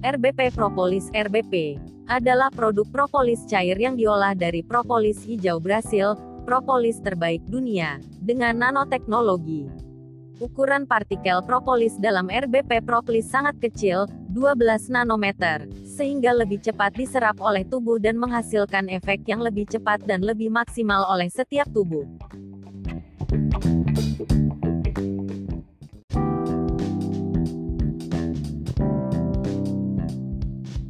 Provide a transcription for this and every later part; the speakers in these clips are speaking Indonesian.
RBP Propolis RBP adalah produk propolis cair yang diolah dari propolis hijau Brasil, propolis terbaik dunia, dengan nanoteknologi. Ukuran partikel propolis dalam RBP Propolis sangat kecil, 12 nanometer, sehingga lebih cepat diserap oleh tubuh dan menghasilkan efek yang lebih cepat dan lebih maksimal oleh setiap tubuh.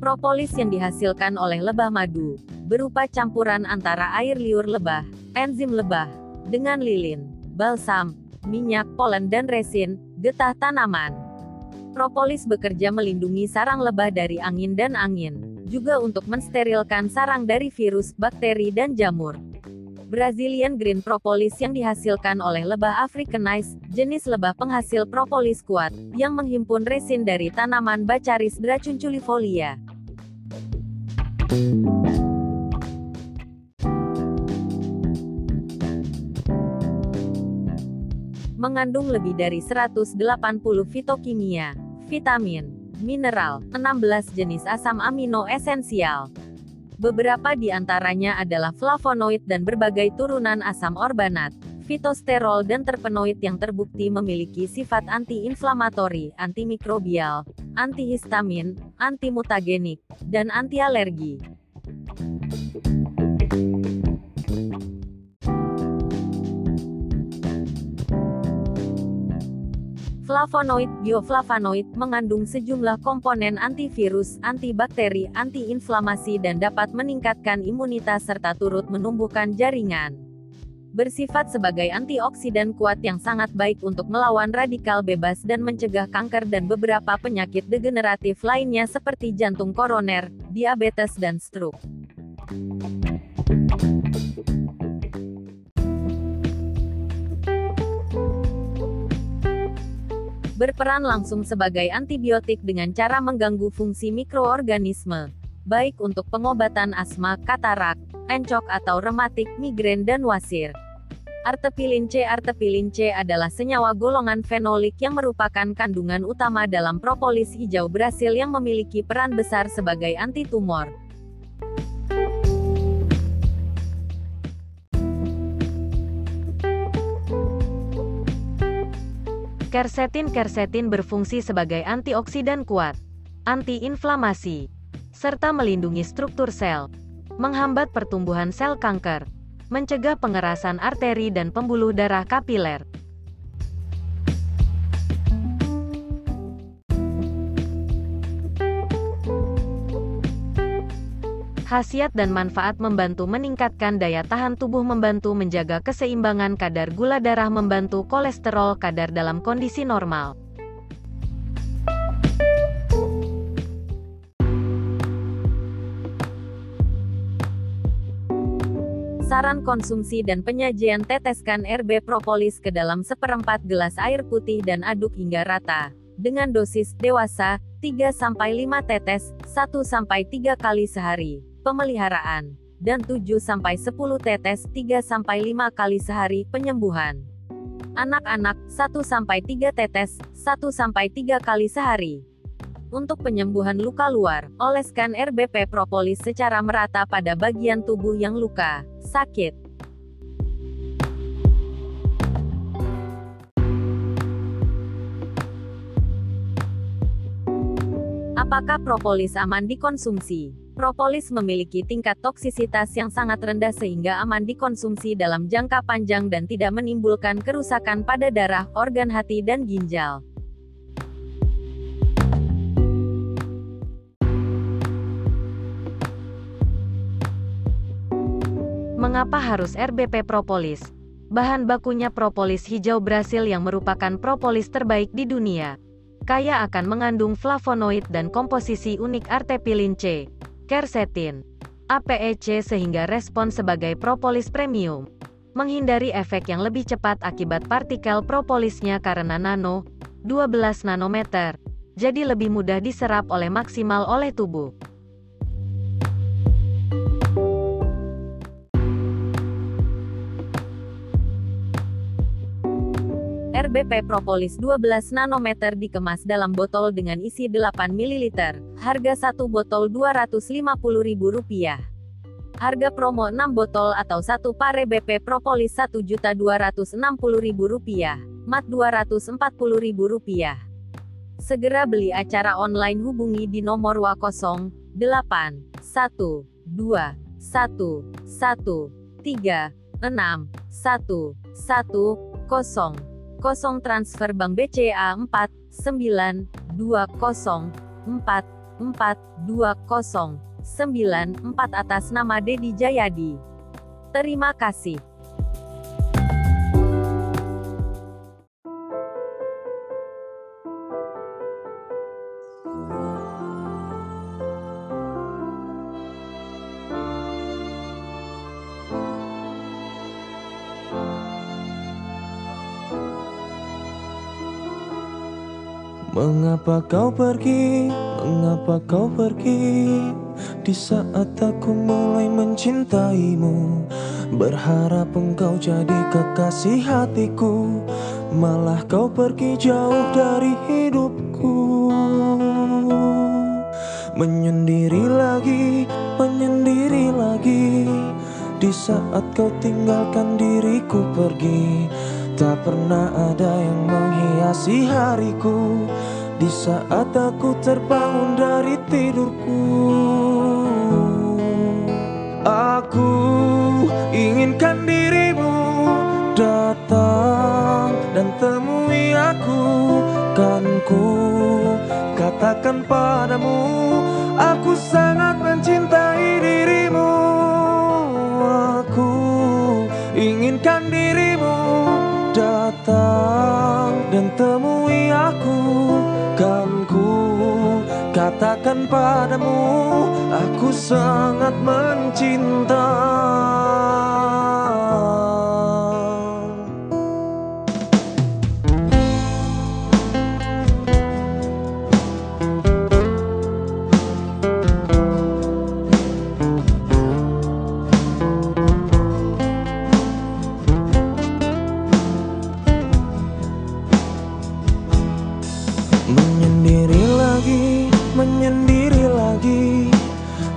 Propolis yang dihasilkan oleh lebah madu, berupa campuran antara air liur lebah, enzim lebah, dengan lilin, balsam, minyak, polen dan resin, getah tanaman. Propolis bekerja melindungi sarang lebah dari angin dan angin, juga untuk mensterilkan sarang dari virus, bakteri dan jamur. Brazilian Green Propolis yang dihasilkan oleh lebah Africanized, jenis lebah penghasil propolis kuat, yang menghimpun resin dari tanaman Bacaris dracunculifolia. Mengandung lebih dari 180 fitokimia, vitamin, mineral, 16 jenis asam amino esensial. Beberapa di antaranya adalah flavonoid dan berbagai turunan asam orbanat, fitosterol dan terpenoid yang terbukti memiliki sifat anti-inflamatori, antimikrobial, antihistamin, antimutagenik, dan anti-alergi. Flavonoid, bioflavonoid, mengandung sejumlah komponen antivirus, antibakteri, antiinflamasi dan dapat meningkatkan imunitas serta turut menumbuhkan jaringan. Bersifat sebagai antioksidan kuat yang sangat baik untuk melawan radikal bebas dan mencegah kanker dan beberapa penyakit degeneratif lainnya seperti jantung koroner, diabetes dan stroke. berperan langsung sebagai antibiotik dengan cara mengganggu fungsi mikroorganisme, baik untuk pengobatan asma, katarak, encok atau rematik, migrain dan wasir. Artepilin C Artepilin C adalah senyawa golongan fenolik yang merupakan kandungan utama dalam propolis hijau Brasil yang memiliki peran besar sebagai anti tumor. Kersetin-kersetin berfungsi sebagai antioksidan kuat, antiinflamasi, serta melindungi struktur sel, menghambat pertumbuhan sel kanker, mencegah pengerasan arteri dan pembuluh darah kapiler. Khasiat dan manfaat membantu meningkatkan daya tahan tubuh membantu menjaga keseimbangan kadar gula darah membantu kolesterol kadar dalam kondisi normal. Saran konsumsi dan penyajian teteskan RB propolis ke dalam seperempat gelas air putih dan aduk hingga rata. Dengan dosis dewasa, 3-5 tetes, 1-3 kali sehari pemeliharaan, dan 7-10 tetes 3-5 kali sehari penyembuhan. Anak-anak 1-3 tetes 1-3 kali sehari. Untuk penyembuhan luka luar, oleskan RBP propolis secara merata pada bagian tubuh yang luka, sakit. Apakah propolis aman dikonsumsi? Propolis memiliki tingkat toksisitas yang sangat rendah sehingga aman dikonsumsi dalam jangka panjang dan tidak menimbulkan kerusakan pada darah, organ hati dan ginjal. Mengapa harus RBP propolis? Bahan bakunya propolis hijau Brasil yang merupakan propolis terbaik di dunia. Kaya akan mengandung flavonoid dan komposisi unik artepilin C quercetin, APEC sehingga respon sebagai propolis premium. Menghindari efek yang lebih cepat akibat partikel propolisnya karena nano, 12 nanometer, jadi lebih mudah diserap oleh maksimal oleh tubuh. RBP Propolis 12 nanometer dikemas dalam botol dengan isi 8 ml. Harga satu botol Rp250.000. Harga promo 6 botol atau satu pare BP Propolis Rp1.260.000. Mat Rp240.000. Segera beli acara online hubungi di nomor wa 08 1 2 1 1 3 6 1 1 0 0 transfer Bank BCA 4 9 2 0 4 4 2 0 9 4 atas nama Dedi Jayadi. Terima kasih. Mengapa kau pergi? Mengapa kau pergi? Di saat aku mulai mencintaimu Berharap engkau jadi kekasih hatiku Malah kau pergi jauh dari hidupku Menyendiri lagi, menyendiri lagi Di saat kau tinggalkan diriku pergi Tak pernah ada yang menghiasi hariku. Di saat aku terbangun dari tidurku. Aku inginkan dirimu datang dan temui aku. Kan ku katakan padamu Aku sangat mencintai dirimu datang dan temui aku. Kan ku katakan padamu Aku sangat mencinta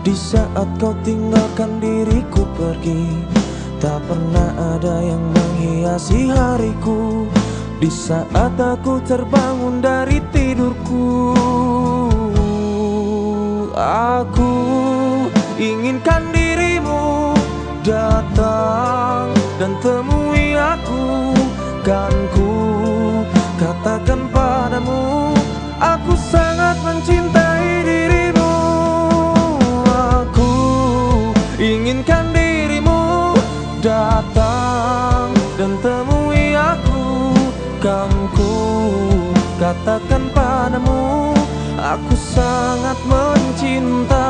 Di saat kau tinggalkan diriku pergi Tak pernah ada yang menghiasi hariku. Di saat aku terbangun dari tidurku Aku inginkan dirimu datang aku Kan ku katakan padamu Aku sangat mencinta